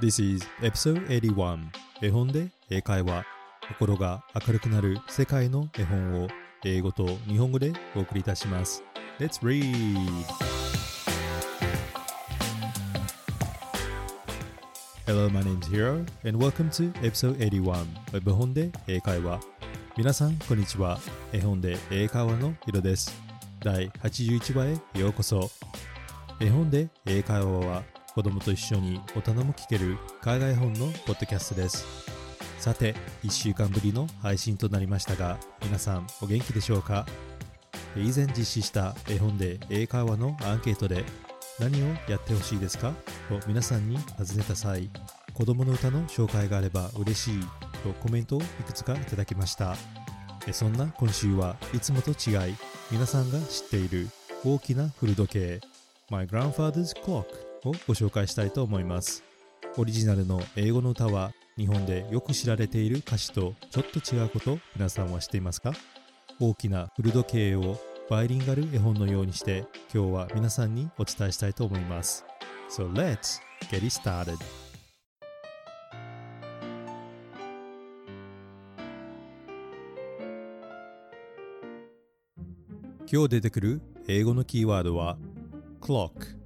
This is episode 81絵本で英会話心が明るくなる世界の絵本を英語と日本語でお送りいたします Let's read! Hello, my name is Hiro and welcome to episode 81絵本で英会話皆さん、こんにちは。絵本で英会話のヒロです。第81話へようこそ。絵本で英会話は子供と一緒に大人も聞ける海外本のポッドキャストです。さて、1週間ぶりの配信となりましたが、皆さんお元気でしょうか？以前実施した絵本で英会話のアンケートで何をやってほしいですか？と皆さんに尋ねた際、子供の歌の紹介があれば嬉しいとコメントをいくつかいただきました。そんな今週はいつもと違い、皆さんが知っている大きな古時計 My Grandfather's Clock をご紹介したいと思います。オリジナルの英語の歌は日本でよく知られている歌詞とちょっと違うこと皆さんは知っていますか？大きな古時計をバイリンガル絵本のようにして今日は皆さんにお伝えしたいと思います。So let's get it started! 今日出てくる英語のキーワードは clock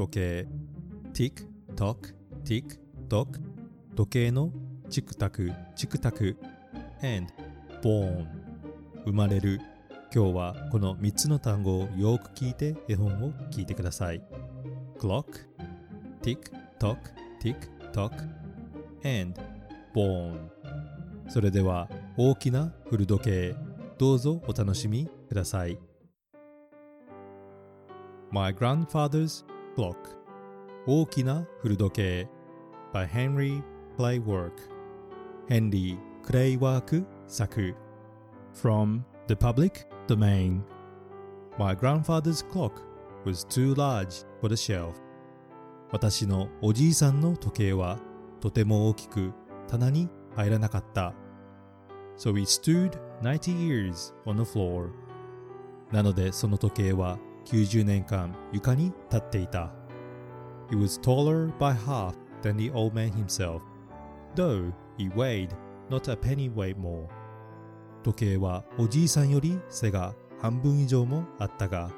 時計 tick tock tick tock 時計のチクタクチクタク and born 生まれる今日はこの3つの単語をよく聞いて絵本を聞いてください clock tick tock tick tock and born それでは大きな古時計どうぞお楽しみください My Grandfather's Clock 大きな古時計 by Henry Claywork ヘンリー・クレイワーク作 From the public domain My grandfather's clock was too large for the shelf 私のおじいさんの時計はとても大きく棚に入らなかった So it stood 90 years on the floor なのでその時計は90年間床に立っていた。He was taller by half than the old man himself, though he weighed not a pennyweight more. 時計はおじいさんより背が半分以上もあったが、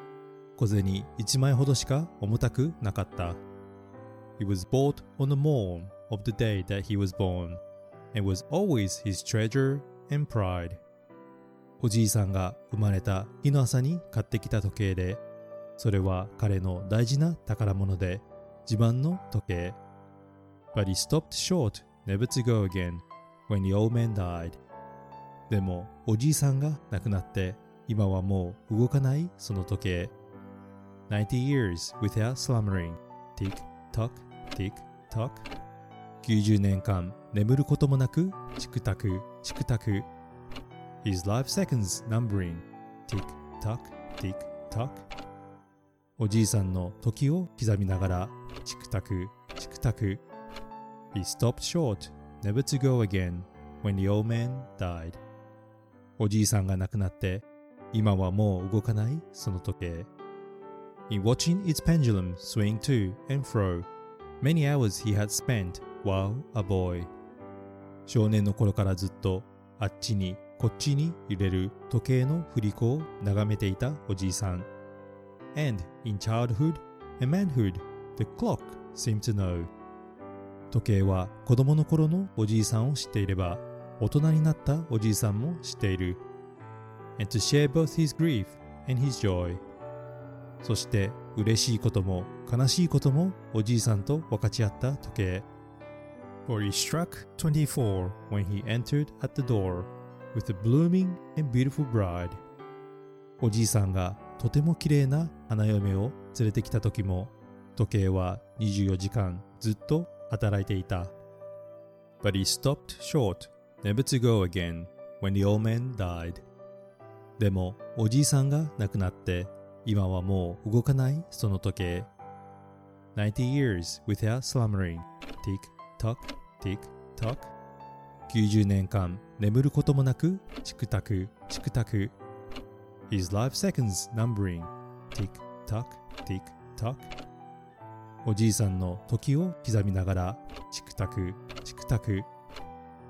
小銭1枚ほどしか重たくなかった。He was bought on the morn of the day that he was born, and was always his treasure and pride. おじいさんが生まれた日の朝に買ってきた時計で、それは彼の大事な宝物で自慢の時計。But he stopped short, never to go again, when the old man died. でも、おじいさんが亡くなって、今はもう動かないその時計。90 years without slumbering. Tick, tock, tick, tock. 90年間眠ることもなく、チクタク、チクタク。His life seconds numbering. Tick, tock, tick, tock. おじいさんの時を刻みながら、チクタク、チクタク。He stopped short, never to go again, when the old man died. おじいさんが亡くなって、今はもう動かないその時計。In watching its pendulum swing to and fro, many hours he had spent while a boy. 少年の頃からずっとあっちにこっちに揺れる時計の振り子を眺めていたおじいさん。And in childhood and manhood, the clock seemed to know. 時計は子供の頃のおじいさんを知っていれば、大人になったおじいさんも知っている。And to share both his grief and his joy. そして嬉しいことも悲しいこともおじいさんと分かち合った時計。For he struck 24 when he entered at the door with a blooming and beautiful bride. おじいさんがとても綺麗な花嫁を連れてきた時も時計は24時間ずっと働いていた。But he stopped short, never to go again, when the old man died. でもおじいさんが亡くなって今はもう動かないその時計。90 years without slumbering. Tick, tock, tick, tock. 90年間眠ることもなくチクタク、チクタク。Is life seconds numbering. Tick, tock, tick, tock. おじいさんの時を刻みながらチクタク、チクタク。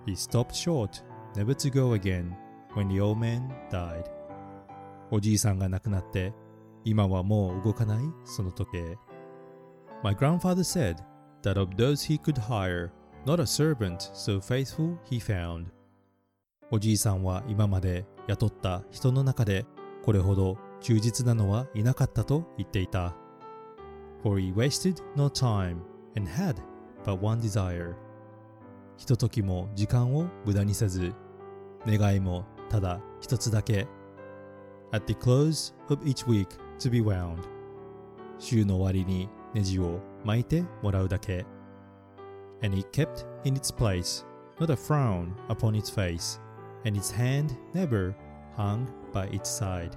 He stopped short, never to go again, when the old man died. おじいさんが亡くなって、今はもう動かないその時計。My grandfather said that of those he could hire, not a servant so faithful he found. おじいさんは今まで雇った人の中でこれほど忠実なのはいなかったと言っていた。For he wasted no time and had but one desire. ひとときも時間を無駄にせず、願いもただ一つだけ。At the close of each week to be wound. 週の終わりにネジを巻いてもらうだけ。And it kept in its place, not a frown upon its face, and its hand never hung by its side.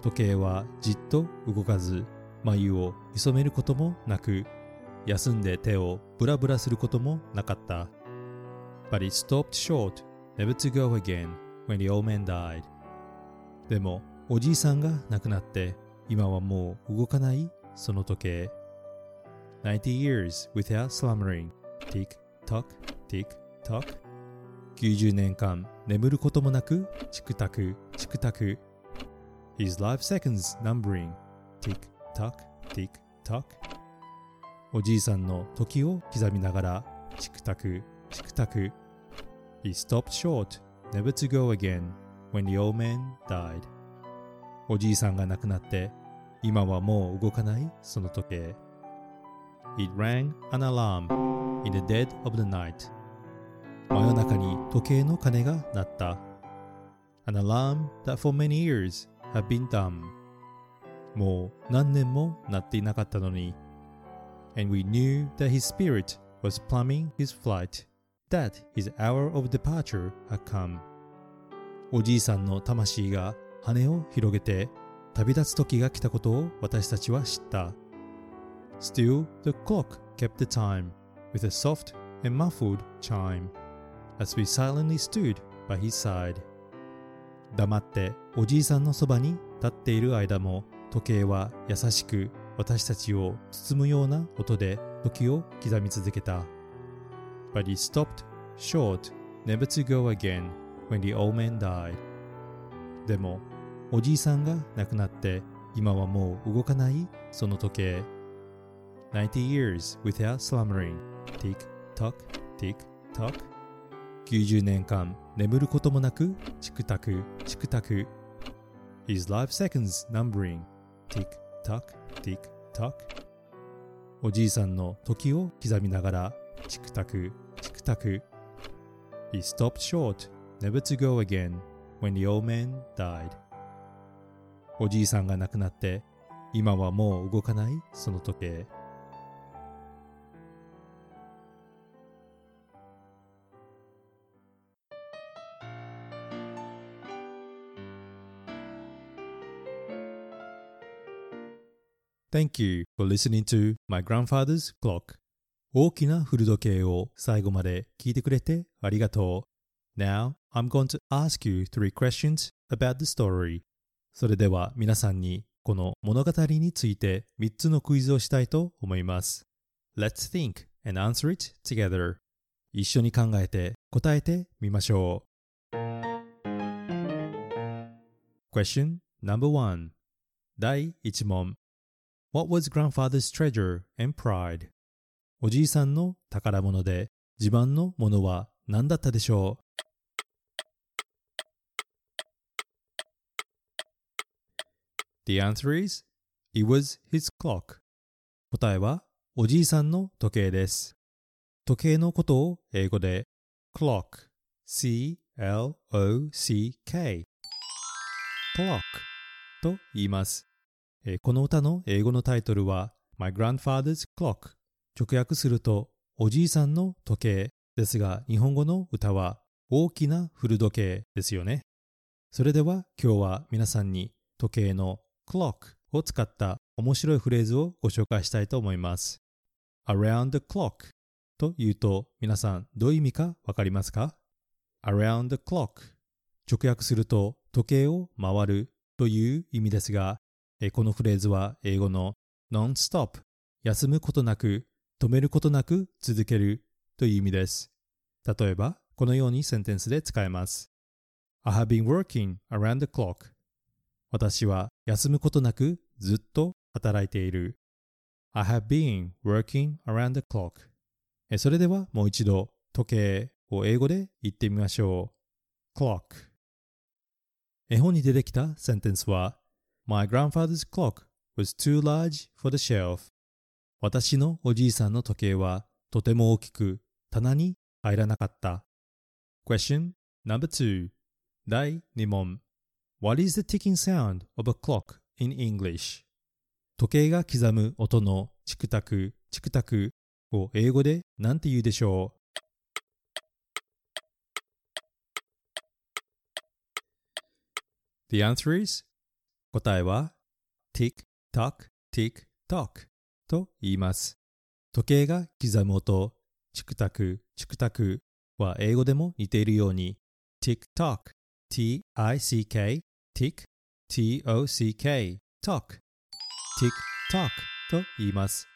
時計はじっと動かず、眉を潜めることもなく、休んで手をブラブラすることもなかった。But it stopped short, never to go again, when the old man died. でも、おじいさんが亡くなって、今はもう動かないその時計。90 years without slumbering. Tick, tock, tick, tock. 90年間眠ることもなく、チクタク、チクタク。His life seconds numbering. Tick, tock, tick, tock. おじいさんの時を刻みながら、チクタク、チクタク。He stopped short, never to go again, when the old man died. おじいさんが亡くなって、今はもう動かないその時計。It rang an alarm in the dead of the night. 真夜中に時計の鐘が鳴った。An alarm that for many years had been dumb. もう何年も鳴っていなかったのに。And we knew that his spirit was plumbing his flight, that his hour of departure had come. おじいさんの魂が羽を広げて旅立つ時が来たことを私たちは知った。Still, the clock kept the time with a soft and muffled chime. As we silently stood by his side. 黙っておじいさんのそばに立っている間も時計は優しく私たちを包むような音で時を刻み続けた。But he stopped short, never to go again when the old man died. でもおじいさんが亡くなって今はもう動かないその時計。90 years without slumbering. Tick, tock, tick, tock. 90年間眠ることもなくチクタクチクタク His life seconds numbering tick tock tick tock おじいさんの時を刻みながらチクタクチクタク He stopped short never to go again when the old man died おじいさんが亡くなって今はもう動かないその時計 Thank you for listening to my grandfather's clock. 大きな古時計を最後まで聞いてくれてありがとう。Now, I'm going to ask you three questions about the story. それでは皆さんにこの物語について3つのクイズをしたいと思います。Let's think and answer it together. 一緒に考えて答えてみましょう。Question number one 第1問 What was grandfather's treasure and pride? おじいさんの宝物で自慢のものは何だったでしょう The answer is, it was his clock. 答えは、おじいさんの時計です。時計のことを英語で clock, c-l-o-c-k, clock と言います。え、この歌の英語のタイトルは My Grandfather's Clock 直訳するとおじいさんの時計ですが日本語の歌は大きな古時計ですよね。それでは今日は皆さんに時計の clock を使った面白いフレーズをご紹介したいと思います。around the clock というと皆さんどういう意味かわかりますか ?around the clock 直訳すると時計を回るという意味ですがこのフレーズは英語の non-stop 休むことなく止めることなく続けるという意味です。例えば、このようにセンテンスで使えます。I have been working around the clock. 私は休むことなくずっと働いている。I have been working around the clock. それではもう一度時計を英語で言ってみましょう。clock 絵本に出てきたセンテンスは My grandfather's clock was too large for the shelf 私のおじいさんの時計はとても大きく棚に入らなかった。Question number 第2問 What is the ticking sound of a clock in English? 時計が刻む音のチクタク、チクタクを英語で何て言うでしょう The answer is 答えは tick tock tick tock と言います。時計が刻む音、チクタク、チクタクは英語でも似ているように tick tock t-i-c-k tick t-o-c-k talk tick tock と言います。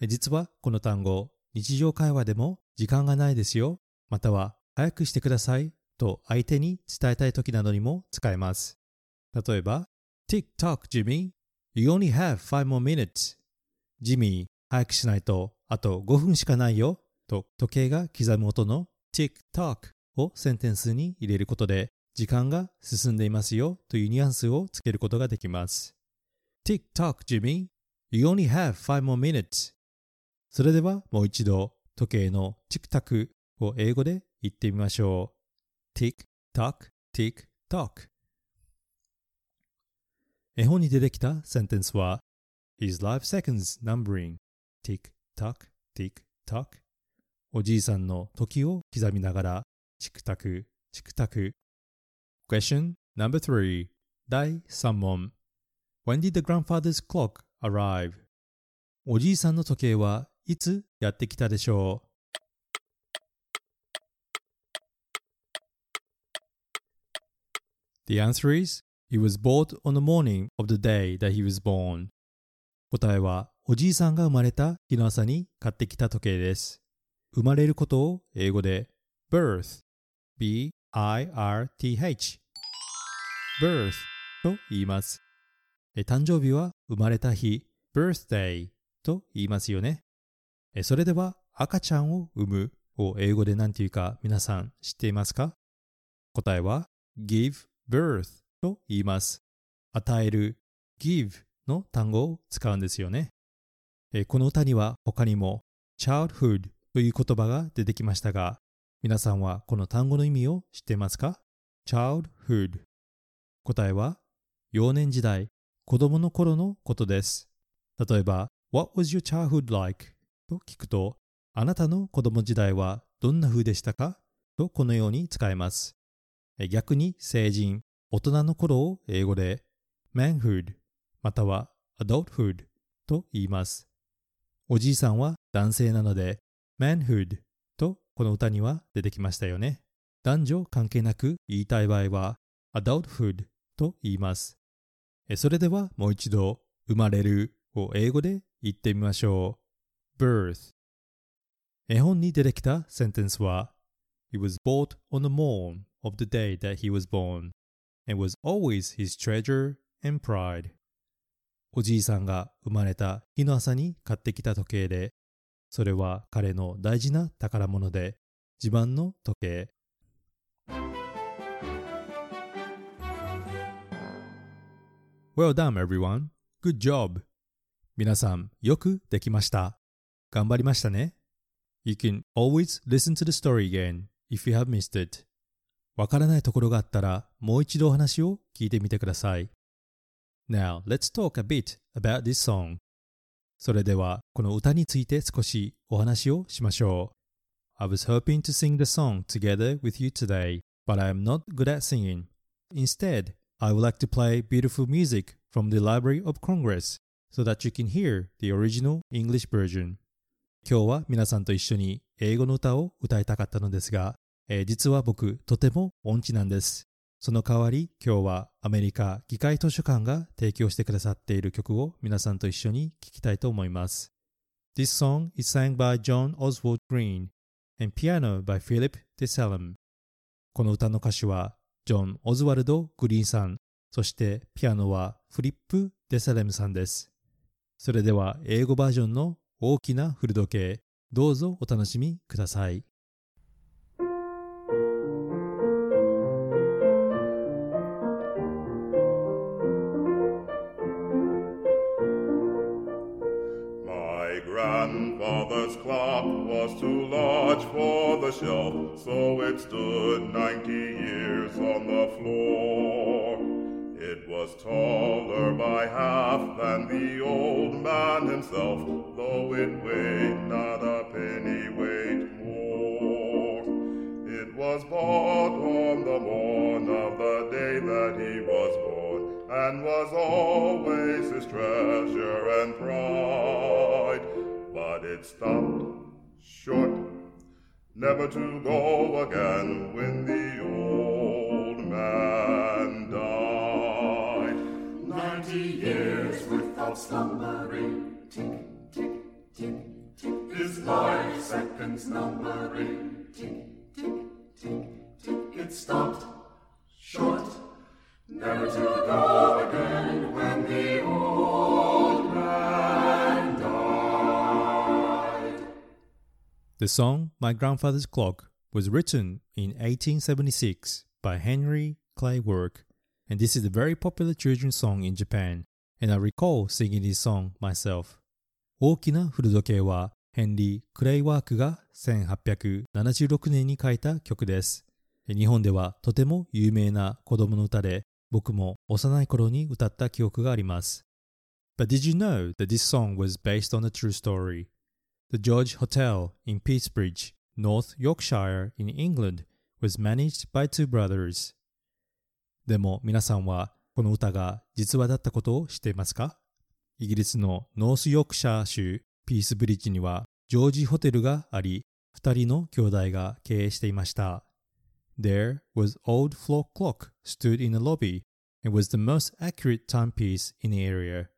実はこの単語、日常会話でも時間がないですよ、または早くしてくださいと相手に伝えたい時などにも使えます。例えば、Tick-tock, Jimmy. You only have five more minutes. ジミー、早くしないと、あと5分しかないよ。と時計が刻む音の Tick-tock をセンテンスに入れることで、時間が進んでいますよというニュアンスをつけることができます。Tick-tock, Jimmy. You only have five more minutes. それではもう一度時計のチクタクを英語で言ってみましょう。Tick-tock, tick-tock. 絵本に出てきたセンテンスは His life seconds numbering tick tock tick tock おじいさんの時を刻みながらチクタクチクタク Question number 3第3問 When did the grandfather's clock arrive? おじいさんの時計はいつやってきたでしょう The answer is He was bought on the morning of the day that he was born. 答えは、おじいさんが生まれた日の朝に買ってきた時計です。生まれることを英語で birth, b-i-r-t-h, birth と言います。誕生日は生まれた日、birthday と言いますよね。それでは赤ちゃんを産むを英語で何て言うか皆さん知っていますか？答えは give birth と言います。与える give の単語を使うんですよね。この歌には他にも childhood という言葉が出てきましたが、皆さんはこの単語の意味を知っていますか ?childhood 答えは幼年時代、子供の頃のことです。例えば What was your childhood like? と聞くと、あなたの子供時代はどんな風でしたか？とこのように使えます。逆に成人、大人の頃を英語で manhood または adulthood と言います。おじいさんは男性なので manhood とこの歌には出てきましたよね。男女関係なく言いたい場合は adulthood と言います。それではもう一度生まれるを英語で言ってみましょう。birth 絵本に出てきたセンテンスは He was bought on the morn of the day that he was born and was always his treasure and pride. おじいさんが生まれた日の朝に買ってきた時計で、それは彼の大事な宝物で、自慢の時計。Well done, everyone. Good job. 皆さん、よくできました。頑張りましたね。You can always listen to the story again if you have missed it. わからないところがあったら、もう一度お話を聞いてみてください。Now, let's talk a bit about this song. それでは、この歌について少しお話をしましょう。I was hoping to sing the song together with you today, but I am not good at singing. Instead, I would like to play beautiful music from the Library of Congress so that you can hear the original English version. 今日は皆さんと一緒に英語の歌を歌いたかったのですが、えー、実は僕、とても音痴なんです。その代わり、今日はアメリカ議会図書館が提供してくださっている曲を皆さんと一緒に聴きたいと思います。This song is sang by John Oswald Green and piano by Philip DeSalem. この歌の歌手はジョン・オズワルド・グリーンさん、そしてピアノはフリップ・デサレムさんです。それでは英語バージョンの大きな古時計、どうぞお楽しみください。Clock was too large for the shelf, so it stood ninety years on the floor. It was taller by half than the old man himself, though it weighed not a penny weight more. It was bought on the morn of the day that he was born, and was always his treasure and pride but it stopped short, never to go again when the old man died. Ninety years without slumbering, tick, tick, tick, tick, his life seconds numbering, tick, tick, tick, tick, it stopped short, never to go again when the The song My Grandfather's Clock was written in 1876 by Henry Clay Work, and this is a very popular children's song in Japan, and I recall singing this song myself. 大きな古時計はヘンリー・クレイワークが1876年に書いた曲です。日本ではとても有名な子供の歌で僕も幼い頃に歌った記憶があります。But did you know that this song was based on a true story? The George Hotel in Peacebridge, North Yorkshire in England was managed by two brothers. でも皆さんはこの歌が実話だったことを知っていますかイギリスのノースヨークシャー州ピースブリッジにはジョージホテルがあり、二人の兄弟が経営していました。There was old floor clock stood in the lobby and was the most accurate timepiece in the area.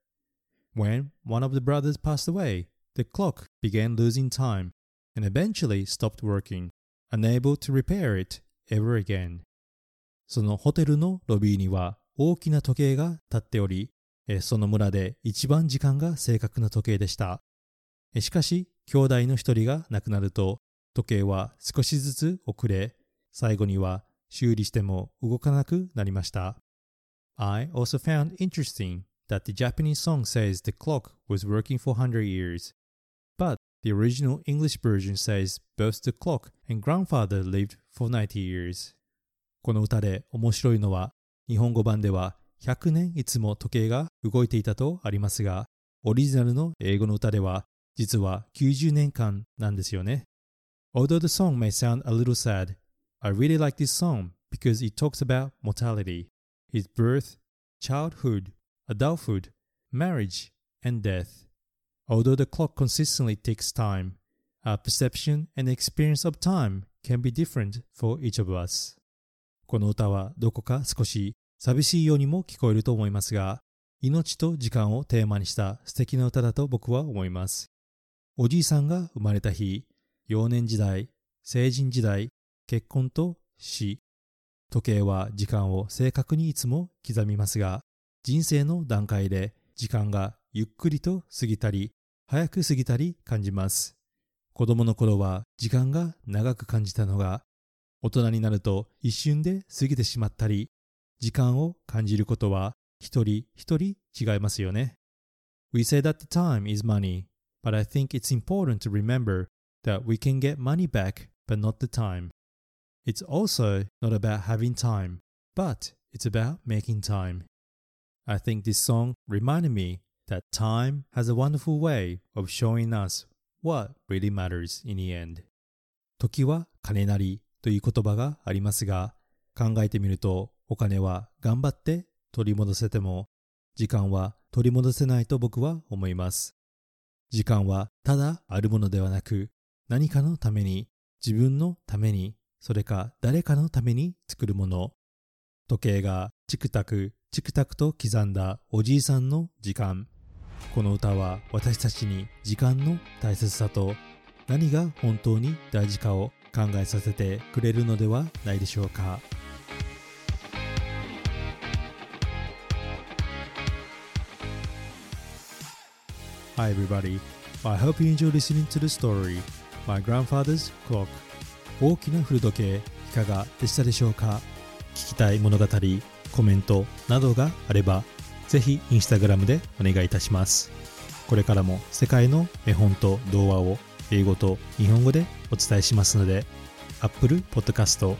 When one of the brothers passed away, the clock began losing time and eventually stopped working, unable to repair it ever again. そのホテルのロビーには大きな時計が立っており、その村で一番時間が正確な時計でした。しかし、兄弟の一人が亡くなると、時計は少しずつ遅れ、最後には修理しても動かなくなりました。I also found interesting that the Japanese song says the clock was working for 100 years, the original English version says both the clock and grandfather lived for 90 years. この歌で面白いのは、日本語版では100年いつも時計が動いていたとありますが、オリジナルの英語の歌では実は90年間なんですよね。Although the song may sound a little sad, I really like this song because it talks about mortality, his birth, childhood, adulthood, marriage, and death. Although the clock consistently ticks time, our perception and experience of time can be different for each of us. この歌はどこか少し寂しいようにも聞こえると思いますが、命と時間をテーマにした素敵な歌だと僕は思います。おじいさんが生まれた日、幼年時代、成人時代、結婚と死。時計は時間を正確にいつも刻みますが、人生の段階で時間がゆっくりと過ぎたり、早く過ぎたり感じます。子供の頃は時間が長く感じたのが、大人になると一瞬で過ぎてしまったり、時間を感じることは一人一人違いますよね。We say that the time is money, but I think it's important to remember that we can get money back, but not the time. It's also not about having time, but it's about making time. I think this song reminded me that time has a wonderful way of showing us what really matters in the end. 時は金なりという言葉がありますが、考えてみるとお金は頑張って取り戻せても、時間は取り戻せないと僕は思います。時間はただあるものではなく、何かのために、自分のために、それか誰かのために作るもの。時計がチクタクチクタクと刻んだおじいさんの時間。この歌は私たちに時間の大切さと何が本当に大事かを考えさせてくれるのではないでしょうか。Hi everybody. I hope you enjoy listening to the story My Grandfather's Clock 大きな古時計いかがでしたでしょうか？聞きたい物語、コメントなどがあればぜひインスタグラムでお願いいたします。これからも世界の絵本と童話を英語と日本語でお伝えしますので Apple Podcast、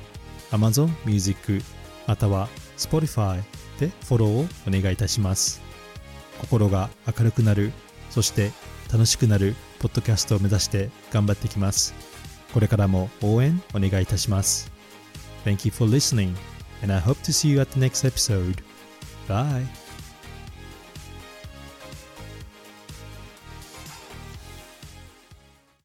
Amazon Music または Spotify でフォローをお願いいたします。心が明るくなるそして楽しくなるポッドキャストを目指して頑張っていきます。これからも応援お願いいたします。Thank you for listening and I hope to see you at the next episode. Bye!